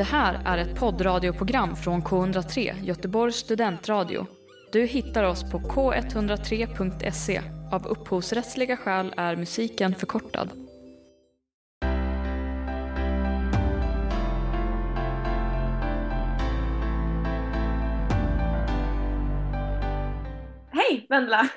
Det här är ett poddradioprogram från K103, Göteborgs studentradio. Du hittar oss på k103.se. Av upphovsrättsliga skäl är musiken förkortad. Hej Vendela!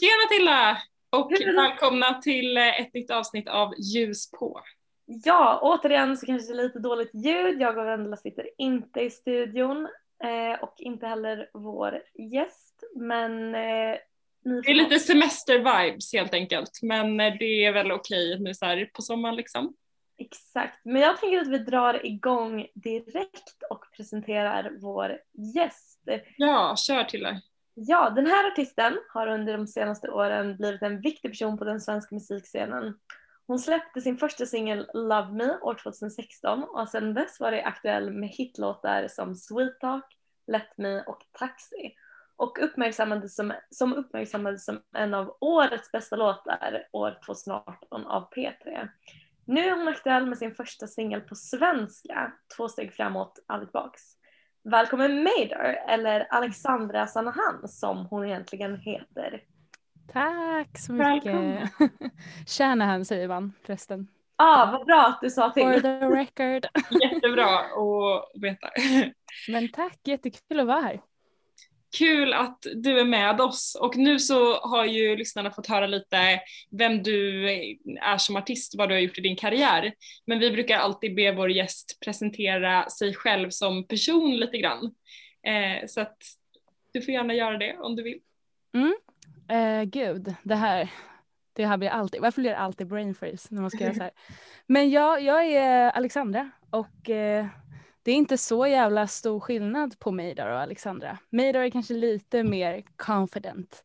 Tjena Tilla! Och välkomna till ett nytt avsnitt av Ljus på. Ja, återigen så kanske det är lite dåligt ljud. Jag och Vendela sitter inte i studion eh, och inte heller vår gäst. Men eh, Det är lite semester-vibes helt enkelt, men eh, det är väl okej nu så här på sommaren liksom. Exakt, men jag tänker att vi drar igång direkt och presenterar vår gäst. Ja, kör Tilla. Ja, den här artisten har under de senaste åren blivit en viktig person på den svenska musikscenen. Hon släppte sin första singel Love Me år 2016 och sedan dess var det aktuell med hitlåtar som Sweet Talk, Let Me och Taxi. Och uppmärksammades som, som uppmärksammades som en av årets bästa låtar år 2018 av P3. Nu är hon aktuell med sin första singel på svenska, Två steg framåt, aldrig tillbaks. Välkommen Mader, eller Alexandra Sanahan som hon egentligen heter. Tack så mycket. Shanahan säger man förresten. Ja, ah, vad bra att du sa till. For the record. Jättebra att veta. Men tack, jättekul att vara här. Kul att du är med oss och nu så har ju lyssnarna fått höra lite vem du är som artist, vad du har gjort i din karriär. Men vi brukar alltid be vår gäst presentera sig själv som person lite grann. Eh, så att du får gärna göra det om du vill. Mm. Eh, gud, det här, det här blir alltid, varför blir det alltid brain freeze när man ska göra så här? Men ja, jag är Alexandra och eh, det är inte så jävla stor skillnad på Maidar och Alexandra. Maidar är kanske lite mer confident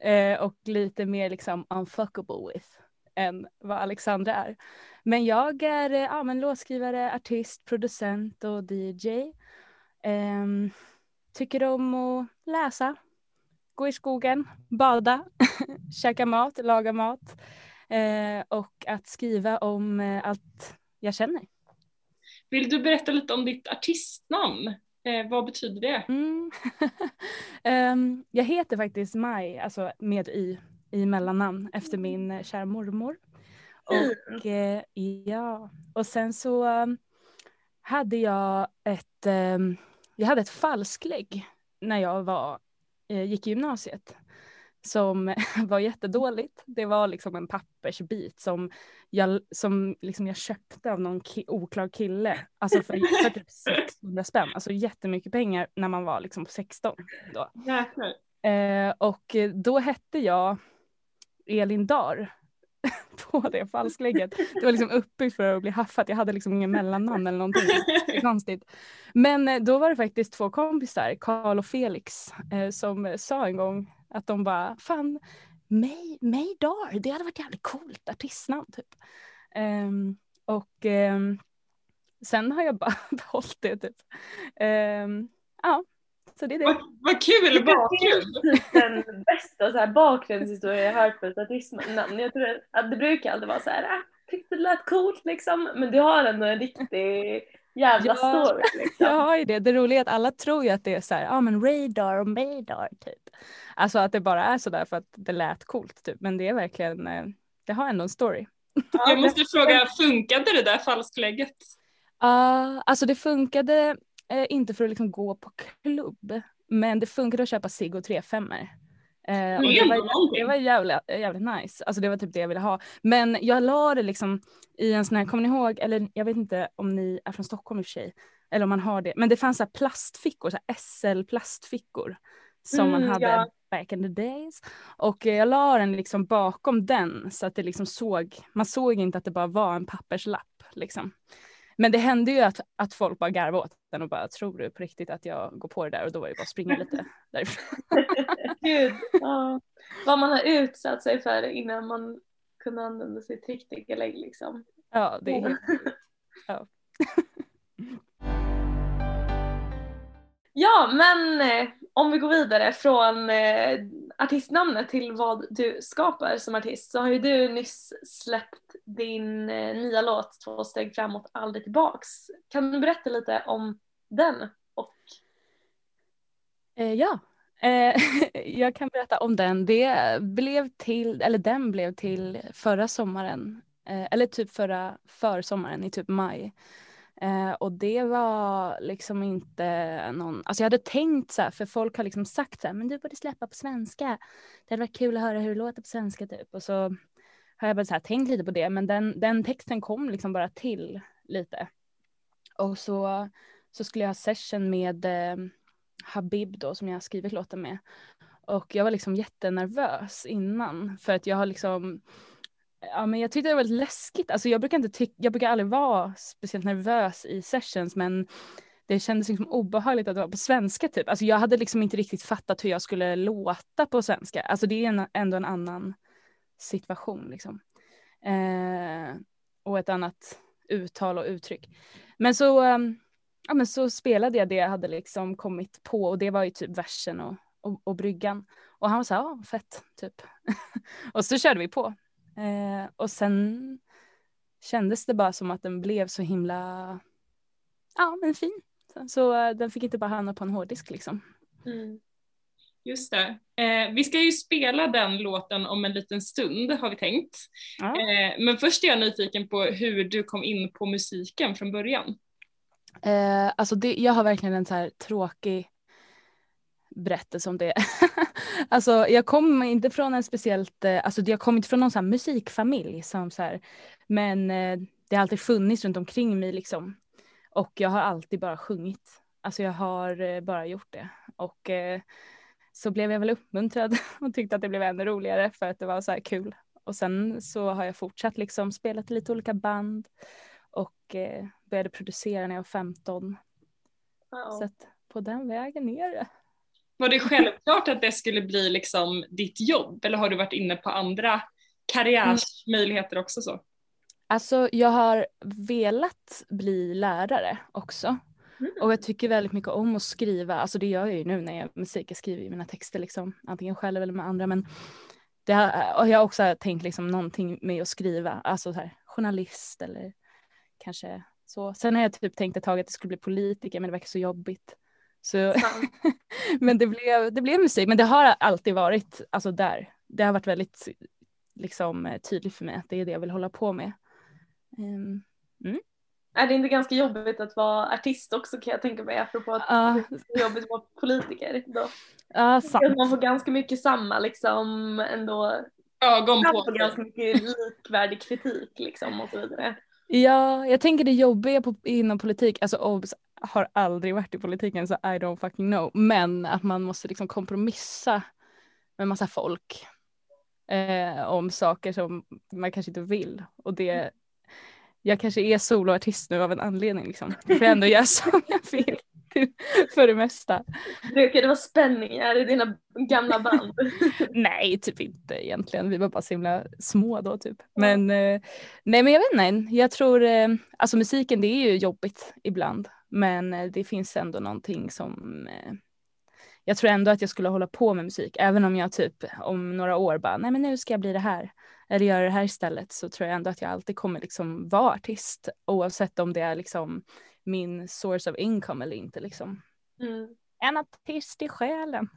eh, och lite mer liksom unfuckable with än vad Alexandra är. Men jag är eh, ja, men låtskrivare, artist, producent och DJ. Eh, tycker om att läsa, gå i skogen, bada, käka mat, laga mat eh, och att skriva om eh, allt jag känner. Vill du berätta lite om ditt artistnamn? Eh, vad betyder det? Mm. um, jag heter faktiskt Maj, alltså med y i mellannamn efter min eh, kära mormor. Och eh, ja, och sen så um, hade jag ett, um, jag hade ett falsklägg när jag var, eh, gick i gymnasiet som var jättedåligt. Det var liksom en pappersbit som jag, som liksom jag köpte av någon ki oklar kille. Alltså för, för typ 600 spänn. Alltså jättemycket pengar när man var liksom 16. Då. Eh, och då hette jag Elin Dar på det falsklägget. Det var liksom uppbyggt för att bli haffat. Jag hade liksom ingen mellannamn eller någonting. Konstigt. Men eh, då var det faktiskt två kompisar, Karl och Felix, eh, som sa en gång att de bara, fan, May, Maydar, det hade varit jävligt coolt artistnamn typ. Um, och um, sen har jag bara behållit det typ. Um, ja, så det är det. Vad, vad kul bakgrund! Den bästa så här, bakgrundshistoria jag hört på ett artistnamn. Jag tror att det brukar alltid vara så här, ah, tyckte det lät coolt liksom, men du har ändå en riktig jävla ja, story. Liksom. Jag har ju det. Det roliga är att alla tror ju att det är så här, ja ah, men radar och maydar typ. Alltså att det bara är så där för att det lät coolt typ. Men det är verkligen, eh, det har ändå en story. Jag måste fråga, funkade det där falsklägget? Uh, alltså det funkade uh, inte för att liksom gå på klubb. Men det funkade att köpa cigg och 35 Eh, och det var, det var jävligt, jävligt nice. Alltså det var typ det jag ville ha. Men jag la det liksom i en sån här, kommer ni ihåg, eller jag vet inte om ni är från Stockholm i och för sig, eller om man har det, men det fanns så plastfickor, så SL plastfickor som mm, man hade ja. back in the days. Och jag la den liksom bakom den så att det liksom såg, man såg inte att det bara var en papperslapp liksom. Men det hände ju att, att folk bara garvade åt den och bara tror du på riktigt att jag går på det där och då var det bara att springa lite därifrån. Gud, ja. vad man har utsatt sig för innan man kunde använda sitt riktiga lägg liksom. Ja, det är helt ja. ja, men eh, om vi går vidare från eh, artistnamnet till vad du skapar som artist så har ju du nyss släppt din eh, nya låt Två steg framåt, aldrig tillbaks. Kan du berätta lite om den? Och... Eh, ja, eh, jag kan berätta om den. Det blev till, eller den blev till förra sommaren, eh, eller typ förra försommaren i typ maj. Eh, och det var liksom inte någon, alltså jag hade tänkt så här, för folk har liksom sagt så här, men du borde släppa på svenska. Det hade varit kul att höra hur det låter på svenska typ. Och så har jag bara så här, tänkt lite på det, men den, den texten kom liksom bara till lite. Och så, så skulle jag ha session med eh, Habib då som jag har skrivit låten med. Och jag var liksom jättenervös innan för att jag har liksom Ja, men jag tyckte det var väldigt läskigt. Alltså, jag, brukar inte tyck- jag brukar aldrig vara speciellt nervös i sessions men det kändes liksom obehagligt att vara på svenska typ. Alltså, jag hade liksom inte riktigt fattat hur jag skulle låta på svenska. Alltså det är en, ändå en annan situation liksom. Eh, och ett annat uttal och uttryck. Men så, ehm, ja, men så spelade jag det jag hade liksom kommit på och det var ju typ versen och, och, och bryggan. Och han var så här, ja fett typ. och så körde vi på. Eh, och sen kändes det bara som att den blev så himla, ja men fin. Så, så uh, den fick inte bara hamna på en hårddisk liksom. Mm. Just det. Eh, vi ska ju spela den låten om en liten stund har vi tänkt. Ja. Eh, men först är jag nyfiken på hur du kom in på musiken från början. Eh, alltså det, jag har verkligen en så här tråkig berättelse om det. alltså jag kom inte från en speciellt, eh, alltså jag kom inte från någon så musikfamilj som så här, men eh, det har alltid funnits runt omkring mig liksom. Och jag har alltid bara sjungit. Alltså jag har eh, bara gjort det. Och eh, så blev jag väl uppmuntrad och tyckte att det blev ännu roligare för att det var så här kul. Och sen så har jag fortsatt liksom spelat i lite olika band och eh, började producera när jag var 15. Wow. Så att på den vägen är det. Var det självklart att det skulle bli liksom ditt jobb eller har du varit inne på andra karriärsmöjligheter också så? Alltså jag har velat bli lärare också. Mm. Och jag tycker väldigt mycket om att skriva, alltså det gör jag ju nu när jag gör musik, jag skriver ju mina texter liksom, antingen själv eller med andra men det har, jag har också tänkt liksom någonting med att skriva, alltså så här, journalist eller kanske så. Sen har jag typ tänkt ett tag att jag skulle bli politiker men det verkar så jobbigt. Så, men det blev, det blev musik, men det har alltid varit alltså där. Det har varit väldigt liksom eh, tydligt för mig att det är det jag vill hålla på med. Ehm, Är det inte ganska jobbigt att vara artist också kan jag tänka mig apropå att Ja, det är jobbigt att vara politiker. Då. ja, sant. Man får ganska mycket samma liksom ändå, Ögon man på får ganska mycket likvärdig kritik liksom och så vidare. Ja, jag tänker det jobbiga på, inom politik, alltså obs, har aldrig varit i politiken så I don't fucking know, men att man måste liksom kompromissa med massa folk eh, om saker som man kanske inte vill och det jag kanske är soloartist nu av en anledning liksom. Får jag ändå göra som jag vill för det mesta. Brukar det vara spänningar i dina gamla band? Nej, typ inte egentligen. Vi var bara så himla små då typ. Men eh, nej, men jag vet inte. Jag tror, eh, alltså musiken det är ju jobbigt ibland, men eh, det finns ändå någonting som eh, jag tror ändå att jag skulle hålla på med musik, även om jag typ om några år bara, nej men nu ska jag bli det här, eller göra det här istället, så tror jag ändå att jag alltid kommer liksom vara artist, oavsett om det är liksom min source of income eller inte liksom. Mm. En artist i själen,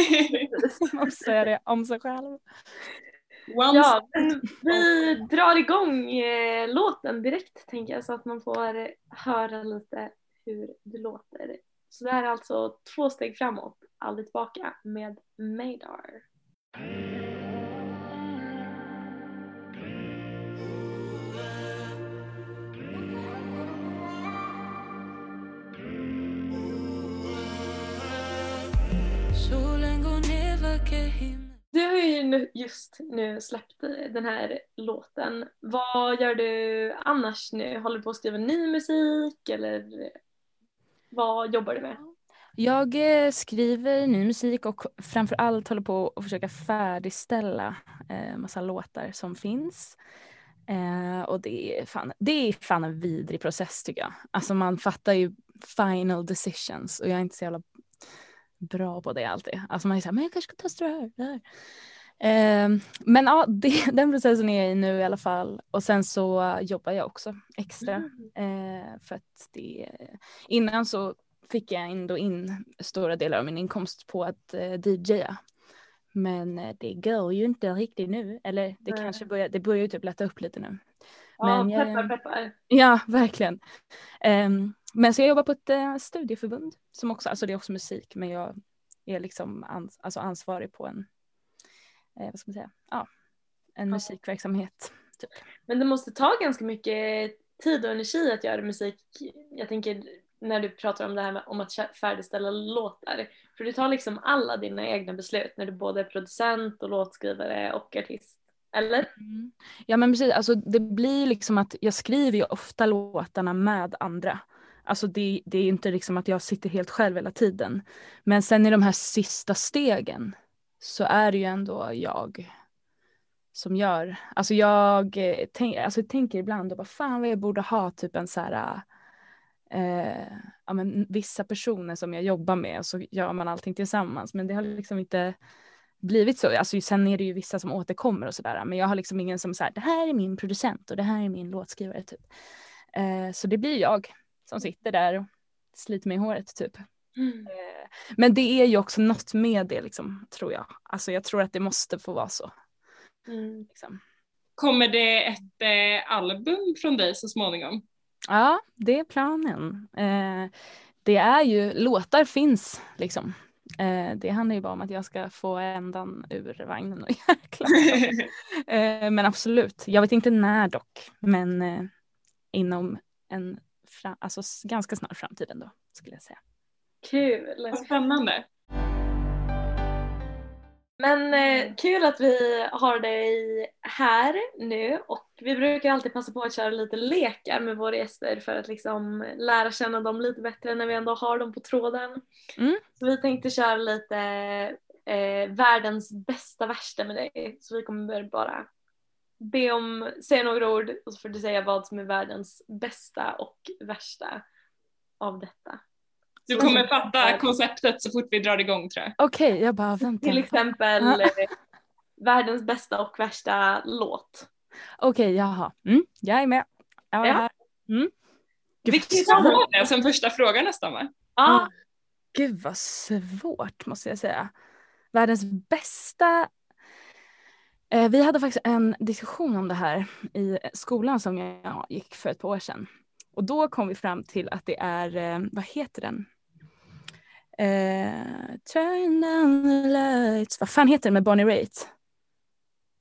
måste säga det om sig själv. Once Ja, vi drar igång eh, låten direkt tänker jag så att man får höra lite hur det låter. Så det här är alltså två steg framåt, aldrig tillbaka med Madar. Du har ju just nu släppt den här låten. Vad gör du annars nu? Håller du på att skriva ny musik eller vad jobbar du med? Jag eh, skriver ny musik och framförallt håller på att försöka färdigställa eh, massa låtar som finns. Eh, och det är, fan, det är fan en vidrig process tycker jag. Alltså man fattar ju final decisions och jag är inte så jävla bra på det alltid. Alltså man är såhär, men jag kanske ska testa det här. Det här. Eh, men ja, det, den processen är jag i nu i alla fall. Och sen så jobbar jag också extra. Eh, för att det, innan så fick jag ändå in stora delar av min inkomst på att eh, DJa. Men eh, det går ju inte riktigt nu. Eller det Nej. kanske börjar, det börjar ju typ lätta upp lite nu. Ja, Men jag- peppar peppar. Ja, verkligen. Ehm, men så jag jobbar på ett uh, studieförbund som också, alltså det är också musik, men jag är liksom ans- alltså ansvarig på en, eh, vad ska man säga, ja, en musikverksamhet. Typ. Men det måste ta ganska mycket tid och energi att göra musik. Jag tänker när du pratar om det här med, om att färdigställa låtar. För du tar liksom alla dina egna beslut när du både är producent och låtskrivare och artist. Eller? Ja men precis, alltså det blir liksom att jag skriver ju ofta låtarna med andra. Alltså det, det är ju inte liksom att jag sitter helt själv hela tiden. Men sen i de här sista stegen så är det ju ändå jag som gör. Alltså jag eh, tänk, alltså jag tänker ibland, och bara fan vad jag borde ha typ en så här eh, ja, men vissa personer som jag jobbar med och så gör man allting tillsammans. Men det har liksom inte blivit så. Alltså, sen är det ju vissa som återkommer och sådär. Men jag har liksom ingen som säger det här är min producent och det här är min låtskrivare. Typ. Eh, så det blir jag som sitter där och sliter mig i håret typ. Eh, men det är ju också något med det liksom, tror jag. Alltså jag tror att det måste få vara så. Mm. Liksom. Kommer det ett eh, album från dig så småningom? Ja, det är planen. Eh, det är ju, låtar finns liksom. Eh, det handlar ju bara om att jag ska få ändan ur vagnen och jäklar. Eh, men absolut, jag vet inte när dock. Men eh, inom en fra- alltså, ganska snar framtid ändå skulle jag säga. Kul! Vad spännande. Men eh, kul att vi har dig här nu och vi brukar alltid passa på att köra lite lekar med våra gäster för att liksom lära känna dem lite bättre när vi ändå har dem på tråden. Mm. Så vi tänkte köra lite eh, världens bästa värsta med dig. Så vi kommer bara be om, säga några ord och så får du säga vad som är världens bästa och värsta av detta. Du kommer fatta konceptet så fort vi drar igång tror jag. Okej, jag bara väntar. Till exempel eh, världens bästa och värsta låt. Okej, jaha. Mm, jag är med. Jag är Ja. här. Mm. Gud, Vi kan ju ta- det som första fråga nästan va? Ja, Gud vad svårt måste jag säga. Världens bästa. Eh, vi hade faktiskt en diskussion om det här i skolan som jag gick för ett par år sedan. Och då kom vi fram till att det är, eh, vad heter den? Eh, turn down the lights. Vad fan heter den med Bonnie Raitt?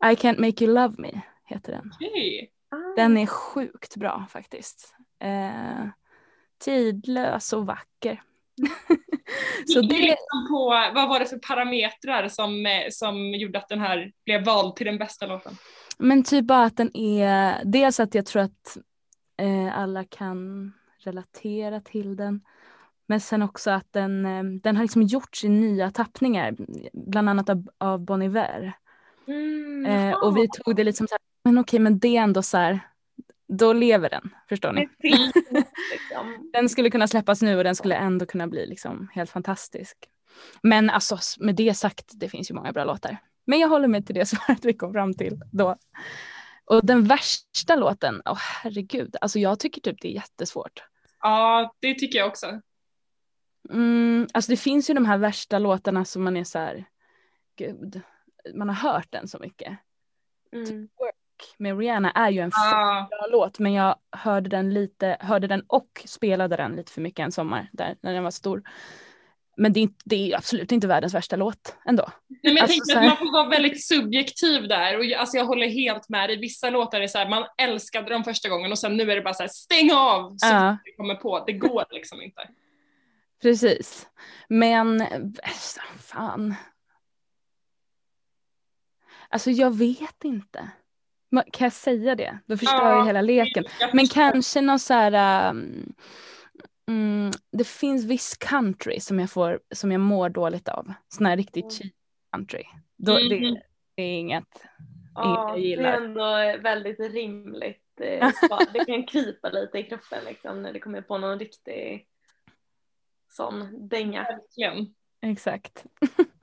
I can't make you love me heter den. Okej. Den är sjukt bra faktiskt. Eh, tidlös och vacker. Så det, liksom på, vad var det för parametrar som, eh, som gjorde att den här blev vald till den bästa låten? men typ bara att den är, dels att jag tror att eh, alla kan relatera till den. Men sen också att den, eh, den har liksom gjorts i nya tappningar, bland annat av, av Bon Iver. Mm, Eh, och vi tog det lite som så här, men okej men det är ändå så här, då lever den, förstår ni? Liksom. Den skulle kunna släppas nu och den skulle ändå kunna bli liksom helt fantastisk. Men alltså med det sagt, det finns ju många bra låtar. Men jag håller mig till det svaret vi kom fram till då. Och den värsta låten, åh herregud, alltså jag tycker typ det är jättesvårt. Ja, det tycker jag också. Mm, alltså det finns ju de här värsta låtarna som man är så här, gud, man har hört den så mycket. Mm. Med Rihanna är ju en Ja, bra låt men jag hörde den lite, hörde den och spelade den lite för mycket en sommar där när den var stor. Men det är, inte, det är absolut inte världens värsta låt ändå. Nej, men jag Alltså, tänker att här- man får vara väldigt subjektiv där och jag, alltså jag håller helt med dig. Vissa låtar är så här, man älskade dem första gången och sen nu är det bara så här, stäng av så det kommer på. Det går liksom inte. Precis. Men bästa, fan. Alltså jag vet inte. Kan jag säga det? Då förstör Ja, jag hela leken. Jag Men kanske någon så här, um, mm, det finns viss country som jag, får, som jag mår dåligt av. Sån här riktigt Mm. cheap country. Då, Mhm. det, det är inget. Ja, jag det gillar. är ändå väldigt rimligt. eh. Det kan krypa lite i kroppen liksom när det kommer på någon riktig sån dänga. Verkligen. Exakt.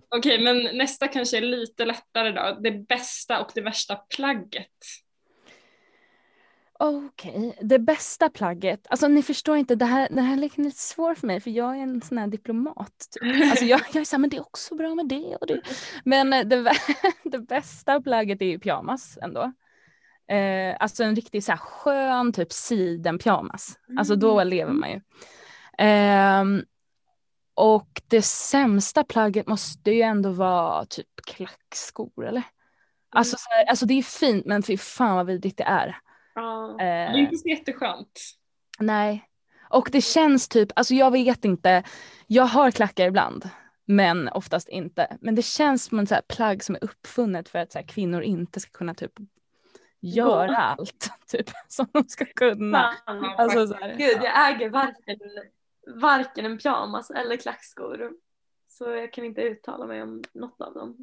Okej, men nästa kanske är lite lättare då. Det bästa och det värsta plagget. Okej, det bästa plagget. Alltså ni förstår inte, det här, det här är lite svårt för mig för jag är en sån här diplomat. Typ. Alltså jag, jag är såhär, men det är också bra med det och det. Men eh, det, det bästa plagget är ju pyjamas ändå. Eh, alltså en riktigt så här skön typ sidenpyjamas. Alltså då lever man ju. Ehm, och det sämsta plagget måste ju ändå vara typ klackskor eller? Alltså, så här, alltså det är fint men fy fan vad vidrigt det är. Ja. Det är Eh, inte så jätteskönt. nej. Och det känns typ, alltså jag vet inte, jag har klackar ibland. Men oftast inte. Men det känns som en så här plagg som är uppfunnet för att så här, kvinnor inte ska kunna typ göra allt typ som de ska kunna. Fan. Alltså, så här, Gud, jag äger varken, varken en pyjamas eller klackskor. Så jag kan inte uttala mig om något av dem.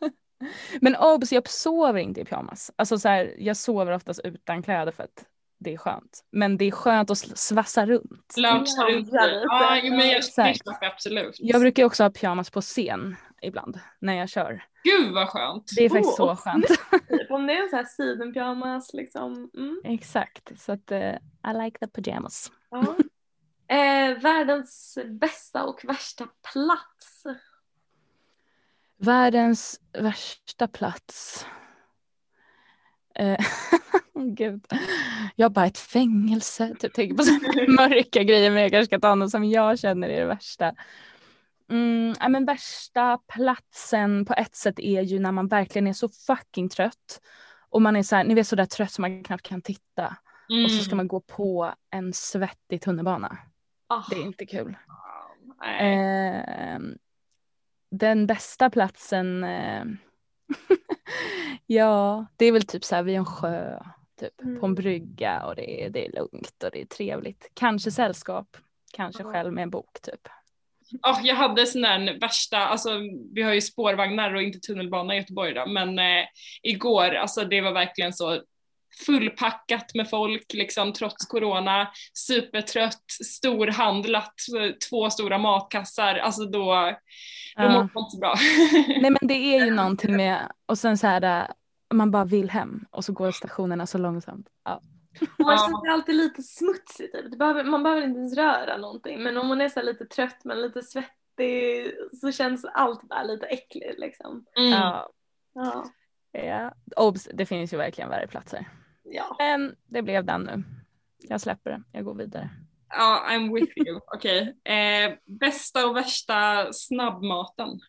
Men obs, jag sover inte i pyjamas. Alltså så här, jag sover oftast utan kläder för att det är skönt. Men det är skönt att svassa runt. Runt Ja, men jag köper absolut. Jag brukar också ha pyjamas på scen ibland när jag kör. Gud vad skönt. Det är faktiskt så Åh, skönt. Om det är en sån här sidenpyjamas liksom. Mm. Exakt, så att eh, I like the pyjamas. Ja. Eh, världens bästa och värsta plats. Världens värsta plats. Eh, Gud. Jag bara ett fängelse. Typ, tänker på så mörka grejer men jag kanske ska ta något som jag känner är det värsta. Mm, ja, men värsta platsen på ett sätt är ju när man verkligen är så fucking trött. Och man är så här, ni vet så där trött som man knappt kan titta. Och så ska Mm. man gå på en svettig tunnelbana. Ah, Det är inte kul. Nej. Eh, den bästa platsen, eh, ja det är väl typ så här vid en sjö, typ på en Mm. brygga och det är, det är lugnt och det är trevligt. Kanske sällskap, kanske Ja. själv med en bok typ. Ja, jag hade sån där värsta, alltså vi har ju spårvagnar och inte tunnelbana i Göteborg då, men eh, igår, alltså det var verkligen så fullpackat med folk liksom trots corona, supertrött, storhandlat, två stora matkassar, alltså då, då Ja. mådde man inte så bra. Nej men det är ju någonting med, och sen så här, man bara vill hem och så går stationerna så långsamt. Ja. man Ja. känner sig alltid lite smutsig. Typ. Behöver, man behöver inte ens röra någonting. Men om man är så lite trött men lite svettig så känns allt bara lite äckligt liksom. Mm. Ja. Ja. Ja. Obs, det finns ju verkligen värre platser. Ja. Men det blev den nu. Jag släpper det, jag går vidare. Ja, I'm with you. Okej. Eh, bästa och värsta snabbmaten?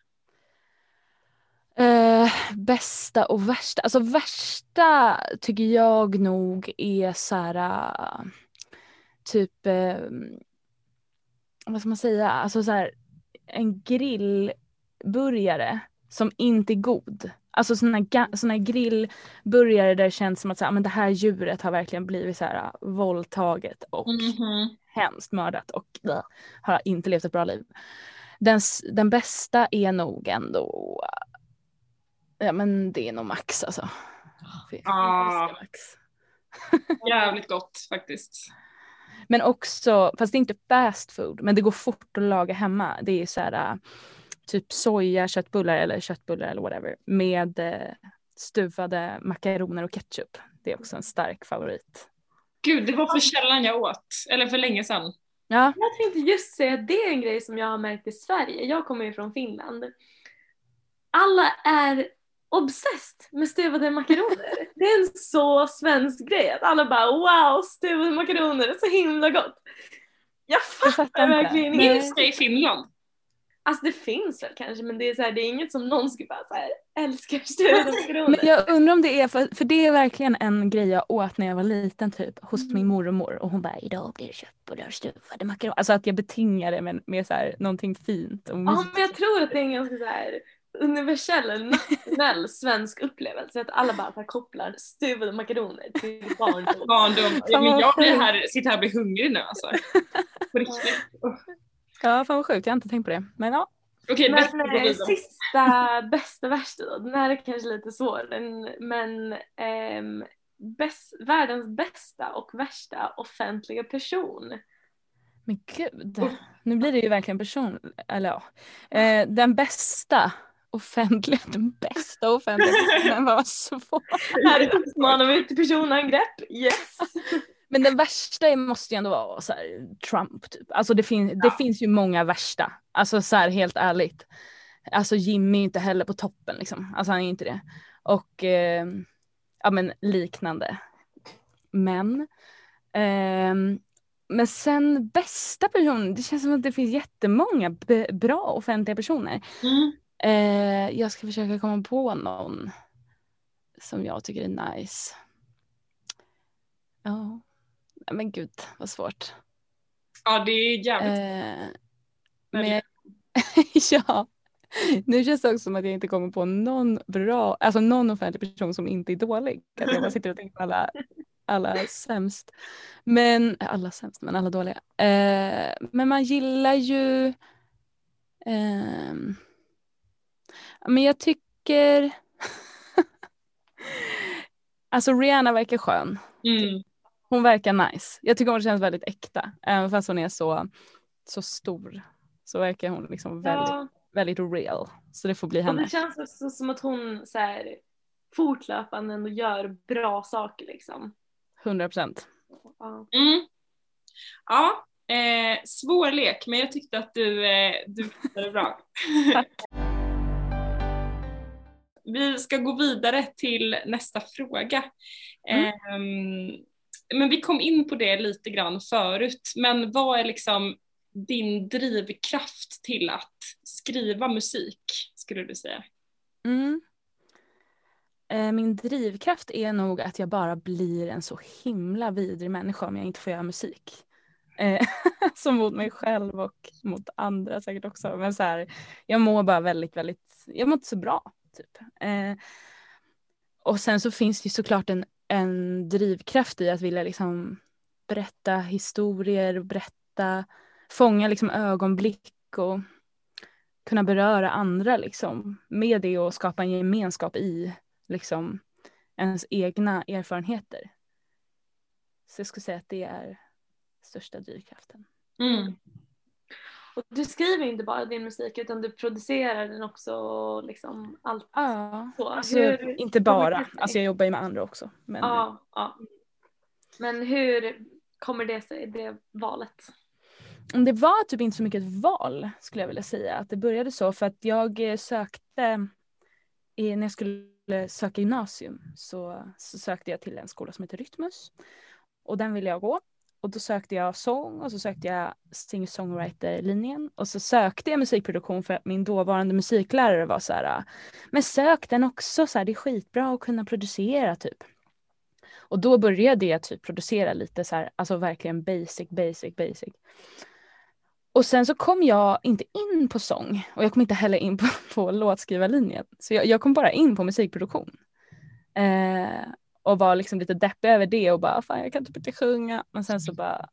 Eh, bästa och värsta. Alltså värsta tycker jag nog är så här typ vad ska man säga, alltså så här en grillburgare som inte är god. Alltså såna, såna grillburgare där det känns som att så här, men det här djuret har verkligen blivit så här eh, våldtaget och Mhm. hemskt mördat och bleh, har inte levt ett bra liv. Den, den bästa är nog ändå, ja men det är nog Max alltså. Fy, Ah. Max. Jävligt gott faktiskt. Men också, fast det är inte fast food, men det går fort att laga hemma. Det är så här äh, typ soja, köttbullar eller köttbullar eller whatever med eh, stuvade makaroner och ketchup. Det är också en stark favorit. Gud, det var för sällan jag åt. Eller för länge sedan. Ja, Jag tänkte just säga att det är en grej som jag har märkt i Sverige. Jag kommer ju från Finland. Alla är obsessed med stuvade makaroner. Det är en så svensk grej att alla bara wow, stuvade makaroner är så himla gott. Jag jag fattar inte. verkligen inte. Finns det i Finland? Alltså det finns väl kanske men det är, så här, det är inget som någon skulle bara så här, älskar makaroner. Men jag undrar om det är för, för det är verkligen en grej jag åt när jag var liten typ hos min mormor och hon bara idag blir det köttbullar och stuvade makaroner. Alltså att jag betingar det med, med så här, någonting fint och Ja men jag tror att det är en ganska så här universell, eller nationell svensk upplevelse att alla bara kopplar stuvade makaroner till barndom. Barndom. Ja, men jag blir här, sitter här och blir hungrig nu alltså. På riktigt. Ja fan vad sjukt, jag har inte tänkt på det. Men ja. Okej, bäst Men eh, sista, bästa, värsta då. Den här är kanske lite svår men, men ehm, bäst, världens bästa och värsta offentliga person. Men gud. nu blir det ju verkligen person, eller ja, eh, den bästa offentliga, den bästa offentliga personen var svår. Här uppmanar vi till personangrepp. Yes! Men den värsta måste ju ändå vara så här, Trump typ. Alltså det, fin- det finns ju många värsta. Alltså så här helt ärligt. Alltså Jimmy är inte heller på toppen liksom. Alltså han är inte det. Och eh, ja men liknande. Men ehm, men sen bästa person, det känns som att det finns jättemånga bra offentliga personer. Mm. Eh, jag ska försöka komma på någon som jag tycker är nice. Ja, men gud vad svårt. Ja det är jävligt Eh, Men- men ja, nu känns det också som att jag inte kommer på någon bra, alltså någon offentlig person som inte är dålig. Att jag bara sitter och tänker på alla, alla sämst. Men, alla sämst, men alla dåliga. Eh, men man gillar ju, ehm, men jag tycker, alltså Rihanna verkar skön. Mm. Hon verkar nice. Jag tycker hon känns väldigt äkta. Även fast hon är så, så stor så verkar hon liksom väldigt, Ja, väldigt real. Så det får bli och henne. det känns också som att hon så här, fortlöpande ändå gör bra saker liksom. 100 procent. Ja. Mm. Ja, eh, svår lek men jag tyckte att du, eh, du fixade bra. Vi ska gå vidare till nästa fråga. Mm. Ehm, men vi kom in på det lite grann förut, men vad är liksom din drivkraft till att skriva musik, skulle du säga? Mm. Eh, min drivkraft är nog att jag bara blir en så himla vidrig människa om jag inte får göra musik. Eh, som mot mig själv och mot andra säkert också. Men så här, jag mår bara väldigt, väldigt, jag mår inte så bra. Typ. Eh, och sen så finns det ju såklart en, en drivkraft i att vilja liksom berätta historier, berätta, fånga liksom ögonblick och kunna beröra andra liksom med det och skapa en gemenskap i liksom ens egna erfarenheter. Så jag skulle säga att det är största drivkraften. Mm. Och du skriver inte bara din musik utan du producerar den också och liksom allt. Ja, Så, alltså hur inte bara. Alltså jag jobbar ju med andra också. Men Ja, ja. Men hur kommer det sig, det valet? det var typ inte så mycket ett val skulle jag vilja säga. Att det började så för att jag eh, sökte när jag skulle söka gymnasium så, så sökte jag till en skola som heter Rytmus. Och den ville jag gå. Och då sökte jag sång och så sökte jag singer-songwriter-linjen. Och så sökte jag musikproduktion för att min dåvarande musiklärare var så här, men sök den också, så här, det är skitbra att kunna producera typ. Och då började jag typ producera lite så här, alltså verkligen basic, basic, basic. Och sen så kom jag inte in på sång och jag kom inte heller in på, på låtskrivarlinjen. Så jag, jag kom bara in på musikproduktion. Eh, och var liksom lite deppig över det och bara fan jag kan typ inte sjunga. Men sen så bara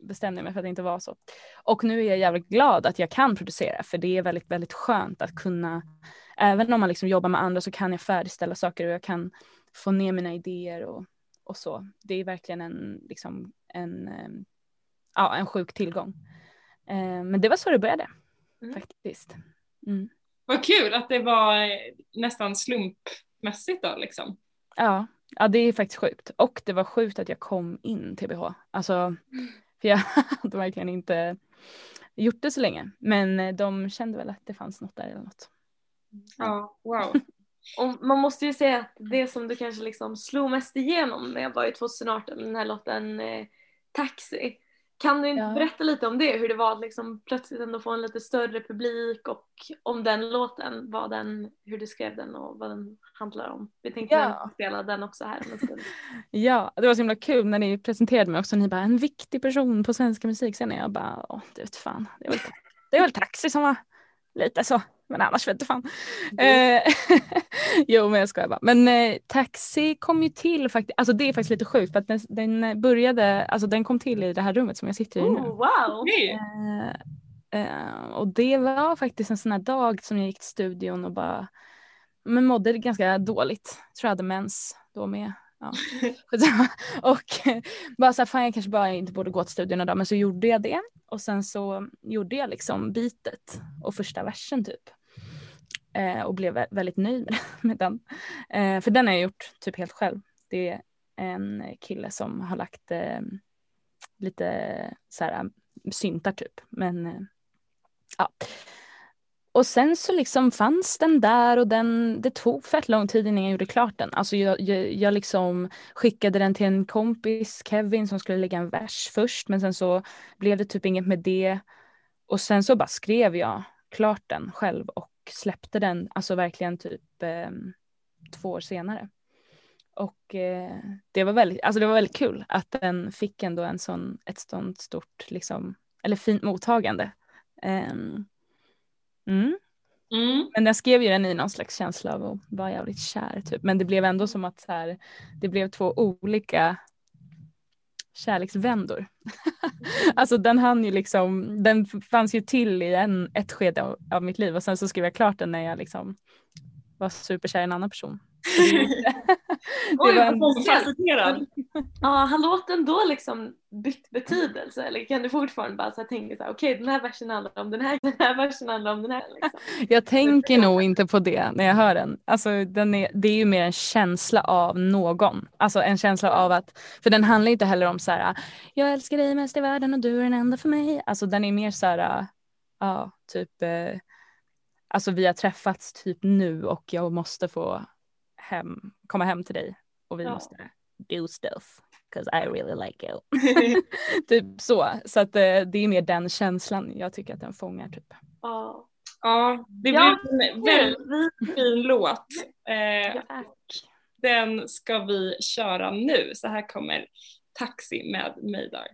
bestämde jag mig för att det inte var så. Och nu är jag jävligt glad att jag kan producera för det är väldigt, väldigt skönt att kunna, även om man liksom jobbar med andra så kan jag färdigställa saker och jag kan få ner mina idéer och, och så. Det är verkligen en, liksom, en, eh, ja, en sjuk tillgång. Eh, men det var så det började Mm. faktiskt. Mm. Vad kul att det var eh, nästan slumpmässigt då liksom. Ja, ja, det är faktiskt sjukt. Och det var sjukt att jag kom in TBH. Alltså, för jag hade verkligen inte gjort det så länge. Men eh, de kände väl att det fanns något där eller något. Ja, wow. Och man måste ju säga att det som du kanske liksom slog mest igenom med var ju 2018, den här låten eh, Taxi. Kan du inte Ja. berätta lite om det, hur det var att liksom plötsligt ändå få en lite större publik och om den låten, vad den, hur du skrev den och vad den handlar om. Vi tänkte Ja. spela den också här om en stund. Ja, det var så himla kul när ni presenterade mig också. Ni bara en viktig person på svenska musikscenen. Jag bara, åh, det vet fan. Det är väl, det är väl Taxi som var lite så. Men annars vet du fan. Eh, jo men jag skojar bara. Men eh, Taxi kom ju till faktiskt, alltså det är faktiskt lite sjukt för att den, den började, alltså den kom till i det här rummet som jag sitter i nu. Oh, wow! Eh, eh, och det var faktiskt en sån här dag som jag gick till studion och bara men mådde ganska dåligt. Jag tror jag hade mens då med. Ja. och bara så här, fan jag kanske bara inte borde gå till studierna då, men så gjorde jag det. Och sen så gjorde jag liksom bitet och första versen typ. Eh, och blev väldigt nöjd med, med den. Eh, för den har jag gjort typ helt själv. Det är en kille som har lagt eh, lite så här eh, syntar typ. Men eh, ja. Och sen så liksom fanns den där och den, det tog fett lång tid innan jag gjorde klart den. Alltså jag, jag, jag liksom skickade den till en kompis, Kevin, som skulle lägga en vers först. Men sen så blev det typ inget med det. Och sen så bara skrev jag klart den själv och släppte den, alltså verkligen typ eh, två år senare. Och eh, det var väldigt, alltså det var väldigt kul att den fick ändå en sån, ett sånt stort, liksom, eller fint mottagande. Um, mm. Mm. Men jag skrev ju den i någon slags känsla av att vara jävligt kär typ. Men det blev ändå som att så här, det blev två olika kärleksvändor. alltså den hann ju liksom, den fanns ju till i en, ett skede av, av mitt liv och sen så skrev jag klart den när jag liksom var superkär i en annan person. Det Oj, var en-. Ja, har låten då liksom bytt betydelse eller kan du fortfarande bara så tänka så här, okej den här versen handlar om den här, den här versen handlar om den här liksom. Jag tänker nog inte på det när jag hör den. Alltså, den är, det är ju mer en känsla av någon. Alltså en känsla av att, för den handlar inte heller om så här, jag älskar dig mest i världen och du är den enda för mig. Alltså den är mer så här, ja, typ, eh, alltså vi har träffats typ nu och jag måste få hem, komma hem till dig och vi Ja. måste do stuff. Cause I really like you. typ så. Så att eh, det är mer den känslan jag tycker att den fångar typ. Ja. Ja, det Ja, blir en väldigt fin låt. Eh, ja. Den ska vi köra nu. Så här kommer Taxi med Maydar.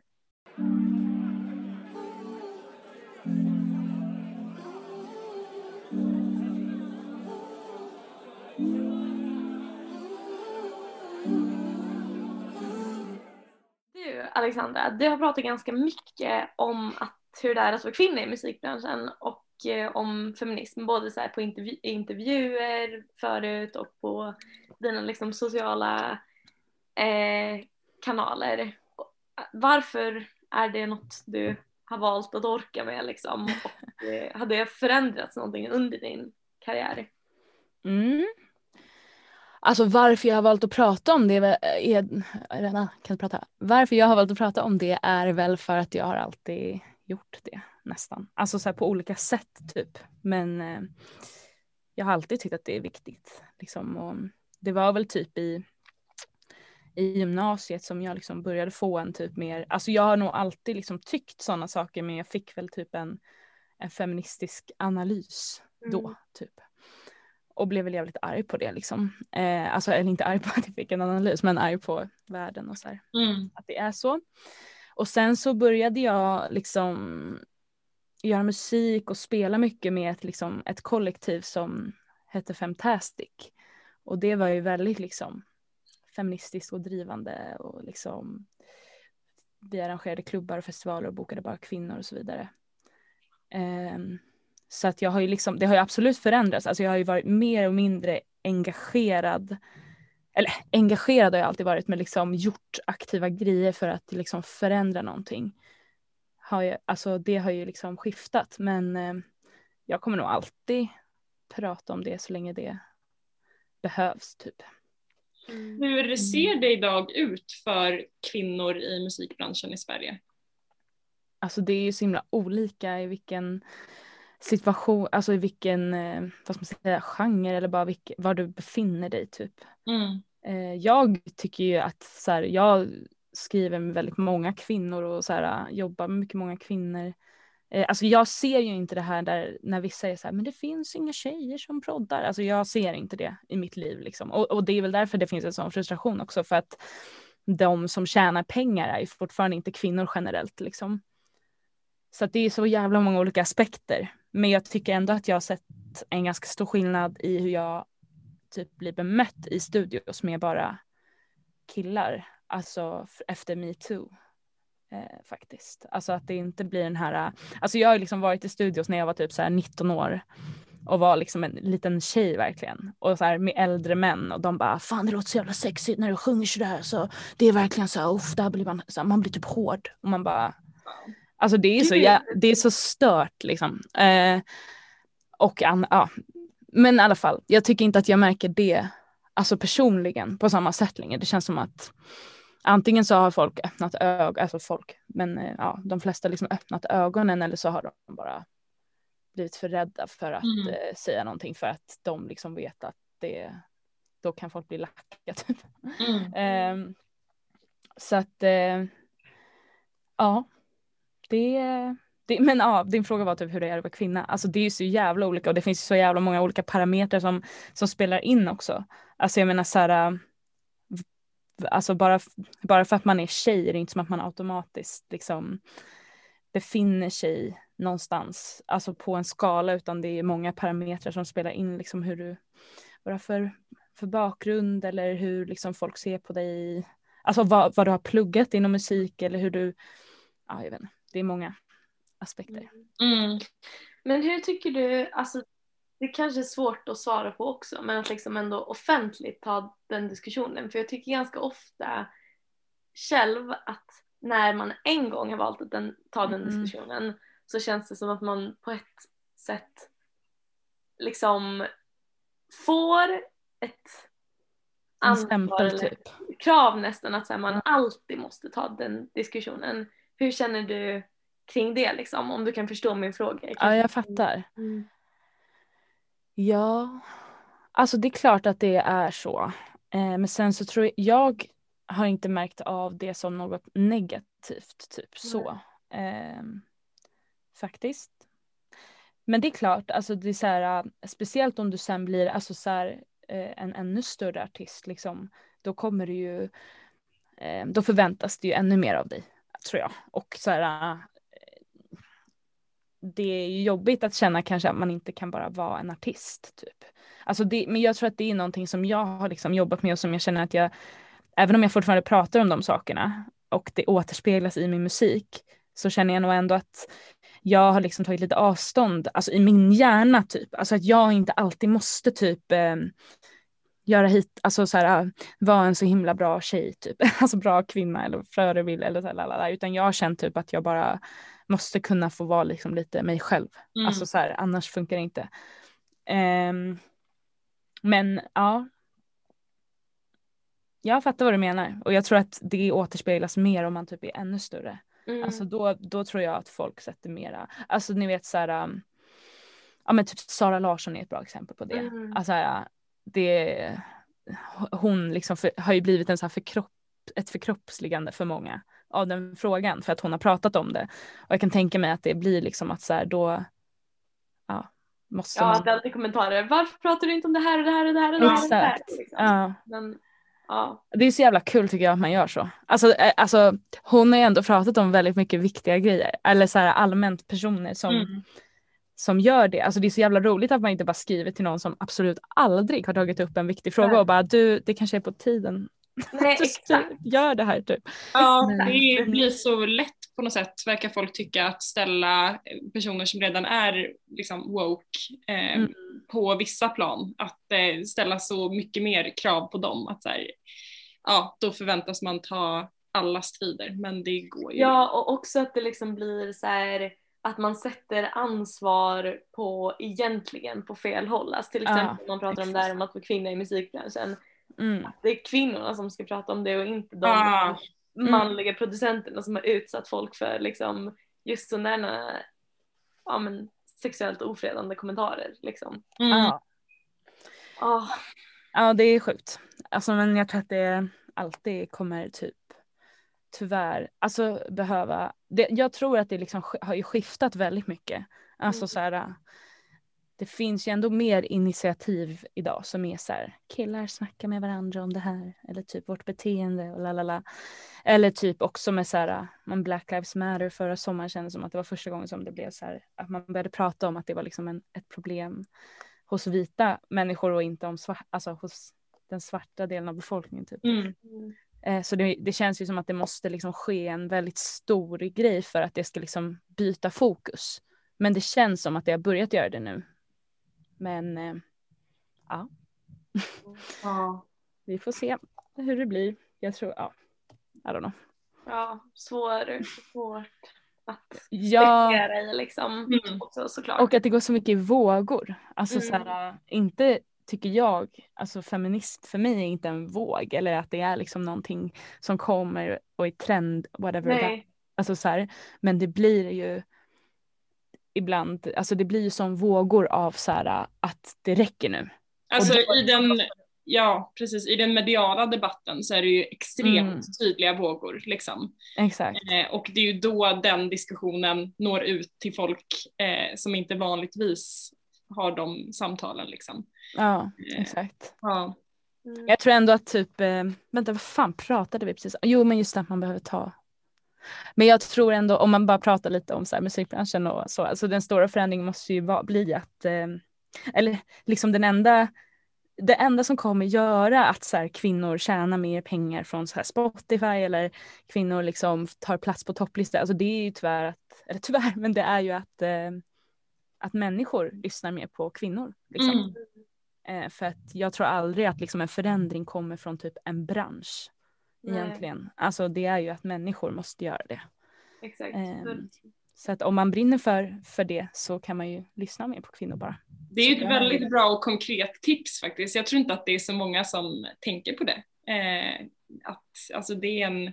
Alexandra, du har pratat ganska mycket om att, hur det är att vara kvinna i musikbranschen och eh, om feminism både så här på intervju- intervjuer förut och på dina liksom sociala eh, kanaler. Varför är det något du har valt att orka med liksom? Och, eh, har det förändrats någonting under din karriär? Mm. Alltså varför jag har valt att prata om det är, är, är kan prata? Varför jag har valt att prata om det är väl för att jag har alltid gjort det nästan. Alltså så på olika sätt typ. Men eh, jag har alltid tyckt att det är viktigt. Liksom. Och det var väl typ i, i gymnasiet som jag liksom började få en typ mer, alltså jag har nog alltid liksom tyckt sådana saker men jag fick väl typ en, en feministisk analys då Mm. typ. Och blev väl jävligt arg på det liksom. Eh, alltså eller inte arg på att jag fick en analys men arg på världen och så här Mm. att det är så. Och sen så började jag liksom göra musik och spela mycket med ett, liksom, ett kollektiv som hette Femtastic. Och det var ju väldigt liksom feministiskt och drivande och liksom vi arrangerade klubbar och festivaler och bokade bara kvinnor och så vidare. Ehm, så att jag har ju liksom, det har ju absolut förändrats. Alltså jag har ju varit mer och mindre engagerad eller engagerad har jag alltid varit men liksom gjort aktiva grejer för att liksom förändra någonting. Har jag, alltså det har ju liksom skiftat men eh, jag kommer nog alltid prata om det så länge det behövs typ. Hur ser det idag ut för kvinnor i musikbranschen i Sverige? Alltså det är ju så himla olika i vilken situation, alltså i vilken, eh, vad ska man säga, genre eller bara vilk, var du befinner dig typ. Mm. Eh, jag tycker ju att så här, jag skriver med väldigt många kvinnor och så här, jobbar med mycket många kvinnor. Eh, alltså jag ser ju inte det här där när vissa säger så här, men det finns inga tjejer som proddar. Alltså jag ser inte det i mitt liv liksom. Och, och det är väl därför det finns en sån frustration också för att de som tjänar pengar är ju fortfarande inte kvinnor generellt liksom. Så att det är så jävla många olika aspekter. Men jag tycker ändå att jag har sett en ganska stor skillnad i hur jag typ blir bemött i studios med bara killar. Alltså efter metoo. Eh, faktiskt. Alltså att det inte blir den här, alltså jag har liksom varit i studios när jag var typ så här 19 år. och var liksom en liten tjej verkligen. Och så här med äldre män och de bara fan det låter så jävla sexigt när du sjunger sådär så det är verkligen så här, uff, där blir man, så här, man blir typ hård. Och man bara Alltså det är så, ja, det är så stört liksom. Eh, och an, ja. Men i alla fall, jag tycker inte att jag märker det alltså personligen på samma sätt längre. Det känns som att antingen så har folk öppnat ögonen, alltså folk, men eh, ja, de flesta liksom öppnat ögonen eller så har de bara blivit för rädda för att Mm. eh, säga någonting för att de liksom vet att det, då kan folk bli lacka typ. Mm. Ehm, så att, eh, ja, det, det, men ja, din fråga var typ hur det är att vara kvinna. Alltså det är ju så jävla olika och det finns så jävla många olika parametrar som, som spelar in också. Alltså jag menar så här, äh, alltså bara, bara för att man är tjej är det inte som att man automatiskt liksom befinner sig någonstans, alltså på en skala utan det är många parametrar som spelar in liksom hur du, vad du har för, för bakgrund eller hur liksom folk ser på dig, alltså vad, vad du har pluggat inom musik eller hur du, ja jag vet inte, det är många aspekter. Mm. Men hur tycker du, alltså det kanske är svårt att svara på också, men att liksom ändå offentligt ta den diskussionen. För jag tycker ganska ofta själv att när man en gång har valt att den, ta den Mm. diskussionen så känns det som att man på ett sätt liksom får ett ansvar stämpel typ. krav nästan att här, man alltid måste ta den diskussionen. Hur känner du kring det liksom? Om du kan förstå min fråga. Ja jag fattar. Mm. Ja, alltså det är klart att det är så. Eh, men sen så tror jag, jag har inte märkt av det som något negativt, typ så. Ehm, faktiskt. Men det är klart, alltså det är så här, äh, speciellt om du sen blir alltså så här, eh, en ännu större artist, liksom, då kommer det ju, eh, då förväntas det ju ännu mer av dig, tror jag. Och så här, eh, det är jobbigt att känna kanske att man inte kan bara vara en artist. Typ. Alltså det, men jag tror att det är någonting som jag har liksom jobbat med och som jag känner att jag, även om jag fortfarande pratar om de sakerna och det återspeglas i min musik, så känner jag nog ändå att jag har liksom tagit lite avstånd, alltså i min hjärna typ. Alltså att jag inte alltid måste typ eh, göra hit, alltså så här, vara en så himla bra tjej typ, alltså bra kvinna eller förebild eller så här, lalala. utan jag har känt typ att jag bara måste kunna få vara liksom lite mig själv. Mm. Alltså så här, annars funkar det inte. Ehm, men ja. Jag fattar vad du menar och jag tror att det återspeglas mer om man typ är ännu större. Mm. Alltså då, då tror jag att folk sätter mera, alltså ni vet så här, um, ja men typ Sara Larsson är ett bra exempel på det. Mm. Alltså här, det, hon liksom för, har ju blivit en så här förkropp, ett förkroppsligande för många av den frågan för att hon har pratat om det. Och jag kan tänka mig att det blir liksom att så här då, ja, måste Ja, man. är alltid kommentarer. Varför pratar du inte om det här och det här och det här och det här? Och det här? Exakt. Liksom. Ja. Men, ja. Det är så jävla kul tycker jag att man gör så. Alltså, eh, alltså hon har ju ändå pratat om väldigt mycket viktiga grejer. Eller så här allmänt personer som, Mm. Som gör det. Alltså det är så jävla roligt att man inte bara skriver till någon som absolut aldrig har tagit upp en viktig fråga Nej. och bara du det kanske är på tiden. Nej, Du exakt. gör det här typ. Ja, det blir så lätt på något sätt verkar folk tycka att ställa personer som redan är liksom woke eh, Mm. på vissa plan. Att eh, ställa så mycket mer krav på dem. Att så här, ja, då förväntas man ta alla strider men det går ju. Ja, och också att det liksom blir så här att man sätter ansvar på egentligen på fel håll. Alltså till Ja, exempel om man pratar om det här om att vara kvinna i musikbranschen. Mm. Det är kvinnorna som ska prata om det och inte de Ah. manliga producenterna som har utsatt folk för liksom just sådana ja, men, sexuellt ofredande kommentarer. Liksom. Mm. Ja. Ah, ja det är sjukt. Alltså men jag tror att det alltid kommer typ tyvärr alltså behöva. Det, jag tror att det liksom har ju skiftat väldigt mycket. Alltså Mm. så här. Det finns ju ändå mer initiativ idag som är så här killar snackar med varandra om det här eller typ vårt beteende och lalala. Eller typ också med så här, man Black Lives Matter förra sommaren kändes som att det var första gången som det blev så här att man började prata om att det var liksom en, ett problem hos vita människor och inte om svart, alltså hos den svarta delen av befolkningen typ. Mm. Eh, Så det, det känns ju som att det måste liksom ske en väldigt stor grej för att det ska liksom byta fokus. Men det känns som att det har börjat göra det nu. Men eh, Ja. vi får se hur det blir. Jag tror, ja, I don't know. Ja, svår, svårt att Ja, spekulera i liksom. Mm. Också, såklart. och att det går så mycket i vågor. Alltså Mm. så här, inte tycker jag, alltså feminist för mig är inte en våg eller att det är liksom någonting som kommer och är trend, whatever. Nej. Alltså så här, men det blir ju ibland, alltså det blir ju som vågor av så här att det räcker nu. Alltså då- i den, ja precis, i den mediala debatten så är det ju extremt Mm. tydliga vågor liksom. Exakt. Eh, och det är ju då den diskussionen når ut till folk eh, som inte vanligtvis har de samtalen liksom. Ja, Eh, exakt. Ja. Mm. Jag tror ändå att typ, eh, vänta vad fan pratade vi precis? Jo men just det att man behöver ta men jag tror ändå om man bara pratar lite om så här, musikbranschen och så, alltså den stora förändringen måste ju vara, bli att, eh, eller liksom den enda, det enda som kommer göra att så här, kvinnor tjänar mer pengar från så här, Spotify eller kvinnor liksom tar plats på topplistor, alltså det är ju tyvärr att, eller tyvärr, men det är ju att, eh, att människor lyssnar mer på kvinnor. Liksom. Mm. Eh, för att jag tror aldrig att liksom en förändring kommer från typ en bransch Nej, egentligen. Alltså det är ju att människor måste göra det. Exakt. Ehm, Så att om man brinner för, för det så kan man ju lyssna mer på kvinnor bara. Det är ju ett väldigt bra och konkret tips faktiskt. Jag tror inte att det är så många som tänker på det. Eh, att, alltså det är en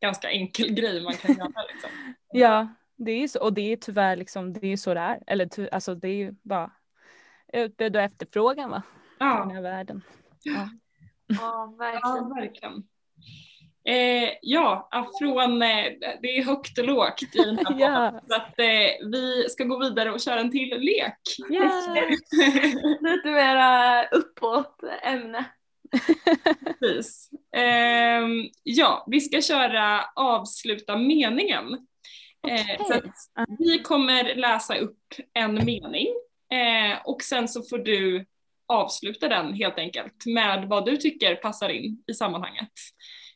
ganska enkel grej man kan göra. Liksom. Ja, det är så och det är tyvärr liksom, det är så det är. Eller ty, alltså det är ju bara utbud och efterfrågan va, i den Ja, här världen. Ja, ja verkligen. verkligen. Eh, ja, från, eh, det är högt och lågt i den här podden. Ja. Så att eh, vi ska gå vidare och köra en till lek. Yeah. Lite mera uppåt ämne. Precis. Ehm, ja, vi ska köra avsluta meningen. Eh, så att vi kommer läsa upp en mening eh, och sen så får du avsluta den helt enkelt med vad du tycker passar in i sammanhanget.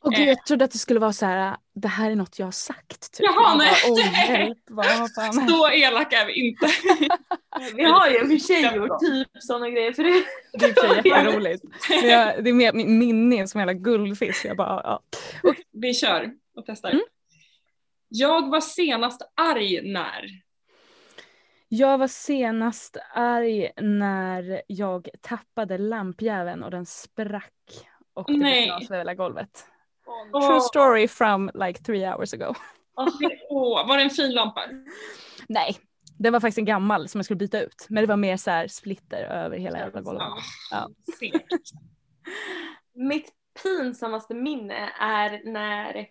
Och gud, jag trodde att det skulle vara så här, det här är något jag har sagt. Typ. Jaha, Jag nej. Bara, hjälp, vad fan. Så elaka är vi inte. Vi har ju i och för sig gjort typ sådana grejer för det. Det är jätteroligt. Det är mer min minne som en jävla guldfisk. Jag bara, ja. Vi kör och testar. Mm. Jag var senast arg när. Jag var senast arg när jag tappade lampjäveln och den sprack. Och det Nej. blev glas över hela golvet. Åh, True story from like three hours ago. Åh, var det en fin lampa? Nej, det var faktiskt en gammal som jag skulle byta ut. Men det var mer så här splitter över hela jävla golvet. Ja. Mitt pinsammaste minne är när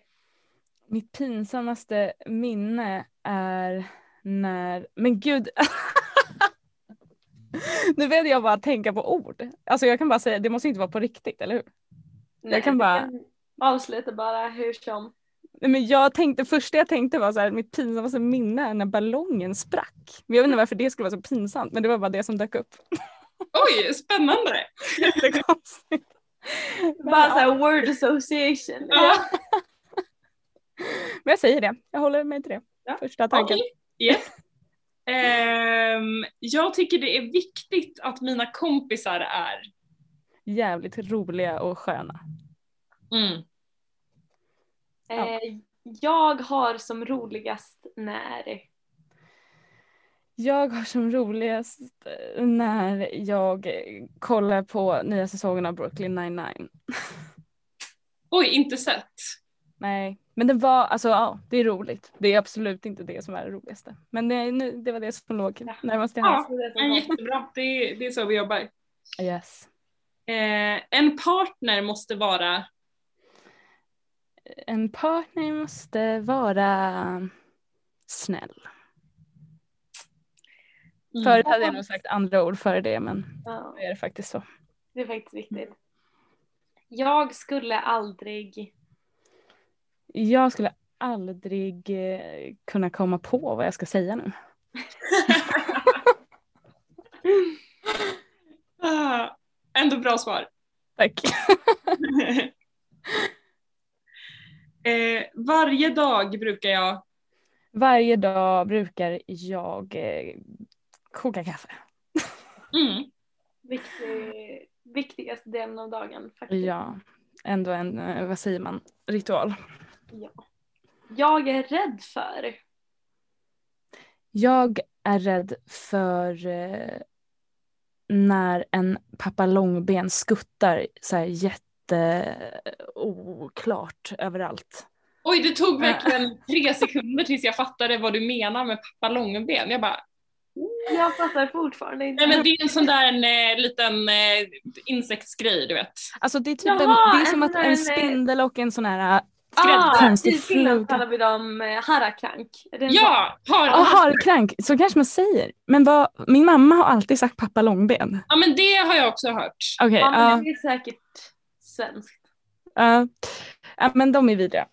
Mitt pinsammaste minne är när, men gud. nu vet jag bara tänka på ord. Alltså jag kan bara säga, det måste inte vara på riktigt, eller hur? Nej, kan du bara- avsluta bara hur som. Nej, men jag tänkte, första jag tänkte var så här, mitt pinsammaste minne är när ballongen sprack. Men jag vet inte varför det skulle vara så pinsamt, men det var bara det som dök upp. Oj, spännande. Jättekonstigt. Bara såhär word association. Ja, men jag säger det, jag håller mig till det. Ja, Första tanken. okej. Yes. Ehm, jag tycker det är viktigt att mina kompisar är Jävligt roliga och sköna. mm. Ja. Eh, jag har som roligast när Jag har som roligast eh, när jag kollar på nya säsongen av Brooklyn 99. Oj, inte sett. Nej, men det var, alltså ja, det är roligt. Det är absolut inte det som är det roligaste. Men det, nu, det var det som låg närmast till hands. Ja, men jättebra. Det är, det är så vi jobbar. Yes. Eh, en partner måste vara En partner måste vara snäll. Mm. Förut hade jag nog sagt andra ord före det, men Ja, nu är det faktiskt så. det är faktiskt viktigt. Jag skulle aldrig Jag skulle aldrig eh, kunna komma på vad jag ska säga nu. ändå bra svar. Tack. eh, varje dag brukar jag Varje dag brukar jag eh, koka kaffe. Mm. Viktig, viktigaste delen av dagen faktiskt. Ja, ändå en, eh, vad säger man, ritual. Ja. Jag är rädd för. Jag är rädd för eh, när en pappa långben skuttar så här jätte oklart överallt. Oj, det tog verkligen tre sekunder tills jag fattade vad du menar med pappa långben. Jag bara, Jag fattar fortfarande inte. nej men det är en sån där en, eh, liten eh, insektsgrej du vet. Alltså det är typ Jaha, en, det är som en att en spindel och en sån här ah, I Finland kallar vi dem eh, en Ja, har, Ja, harkrank, så kanske man säger. Men vad, min mamma har alltid sagt pappa långben. ja men det har jag också hört. Sån? Ja, men det är säkert svenskt. ja. Ja, men de är vidriga.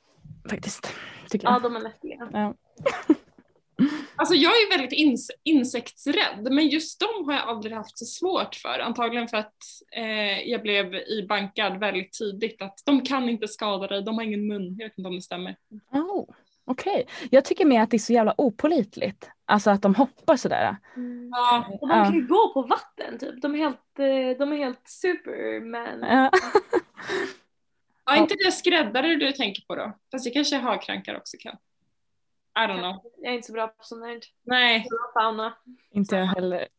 Faktiskt. Ja, de är läskiga. Alltså jag är väldigt ins- insektsrädd men just dem har jag aldrig haft så svårt för. Antagligen för att eh, jag blev ibankad väldigt tidigt att de kan inte skada dig, de har ingen mun. Jag vet inte om det stämmer. Oh, Okej. Jag tycker mer att det är så jävla opolitligt. Alltså att de hoppar sådär. Ja, Och de kan ju gå på vatten typ. De är helt, eh, de är helt superman. Ja. ja inte det skräddare du tänker på då? Fast det kanske harkrankar också kan. I don't know. Jag är inte så bra på sånt här. Nej. Fauna. Inte jag heller.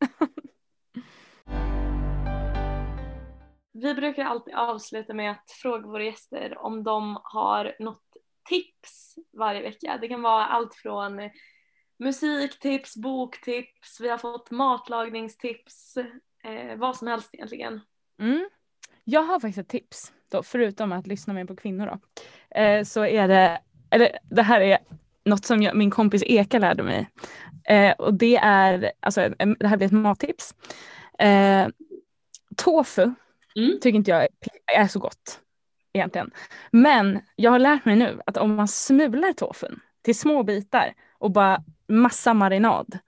Vi brukar alltid avsluta med att fråga våra gäster om de har något tips varje vecka. Det kan vara allt från musiktips, boktips, vi har fått matlagningstips, eh, vad som helst egentligen. Mm. Jag har faktiskt ett tips, då, förutom att lyssna mer på kvinnor. Då. Eh, så är det, eller det här är något som jag, min kompis Eka lärde mig. Eh, och det är, alltså det här blir ett mattips. Eh, tofu Mm. tycker inte jag är, är så gott egentligen. Men jag har lärt mig nu att om man smular tofun till små bitar och bara massa marinad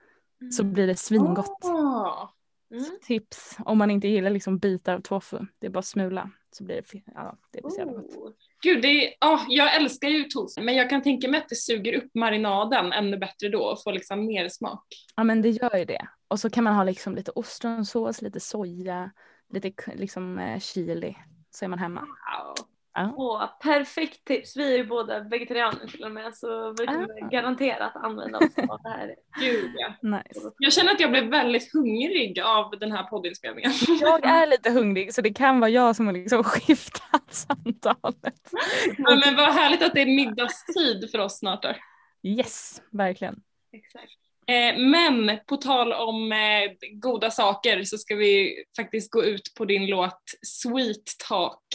så blir det svingott. Ah. Mm. Tips om man inte gillar liksom bitar av tofu. Det är bara smula så blir det, ja, det blir så jävla gott. Oh. Gud, det är, ah, jag älskar ju tofu men jag kan tänka mig att det suger upp marinaden ännu bättre då och får liksom mer smak. Ja men det gör ju det. Och så kan man ha liksom lite ostronsås, lite soja, lite liksom eh, chili. Så är man hemma. Wow. Ja. Åh, perfekt tips. Vi är ju båda vegetarianer till och med så vi kommer Ah. garanterat använda oss av det här. Gud, ja. Nice. Jag känner att jag blev väldigt hungrig av den här poddinspelningen. Jag är lite hungrig så det kan vara jag som har liksom skiftat samtalet. ja, men vad härligt att det är middagstid för oss snart då. Yes, verkligen. Exakt. Eh, men på tal om eh, goda saker så ska vi faktiskt gå ut på din låt Sweet Talk.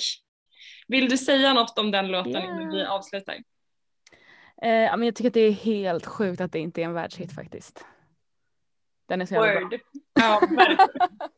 Vill du säga något om den låten Ja. innan vi avslutar? Eh, ja, men jag tycker att det är helt sjukt att det inte är en världshit faktiskt. Den är så jävla bra. Word. Ja, verkligen.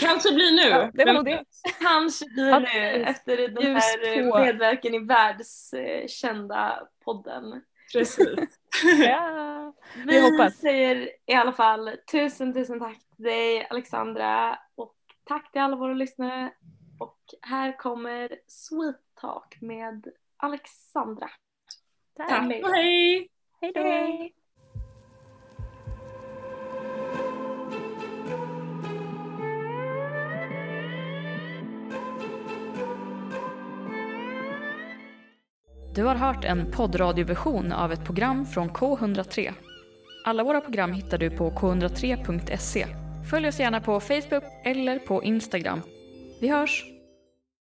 Kanske blir nu. Ja, det var nog det. Kanske blir Ja, nu efter den här på. medverkan i världskända podden. Precis. Ja. Vi, Vi hoppas. säger i alla fall tusen tusen tack till dig Alexandra och tack till alla våra lyssnare. Och här kommer Sweet Talk med Alexandra. Tack och hej! Hej då. Hej! Du har hört en poddradioversion av ett program från K103. Alla våra program hittar du på k103.se. Följ oss gärna på Facebook eller på Instagram. Vi hörs!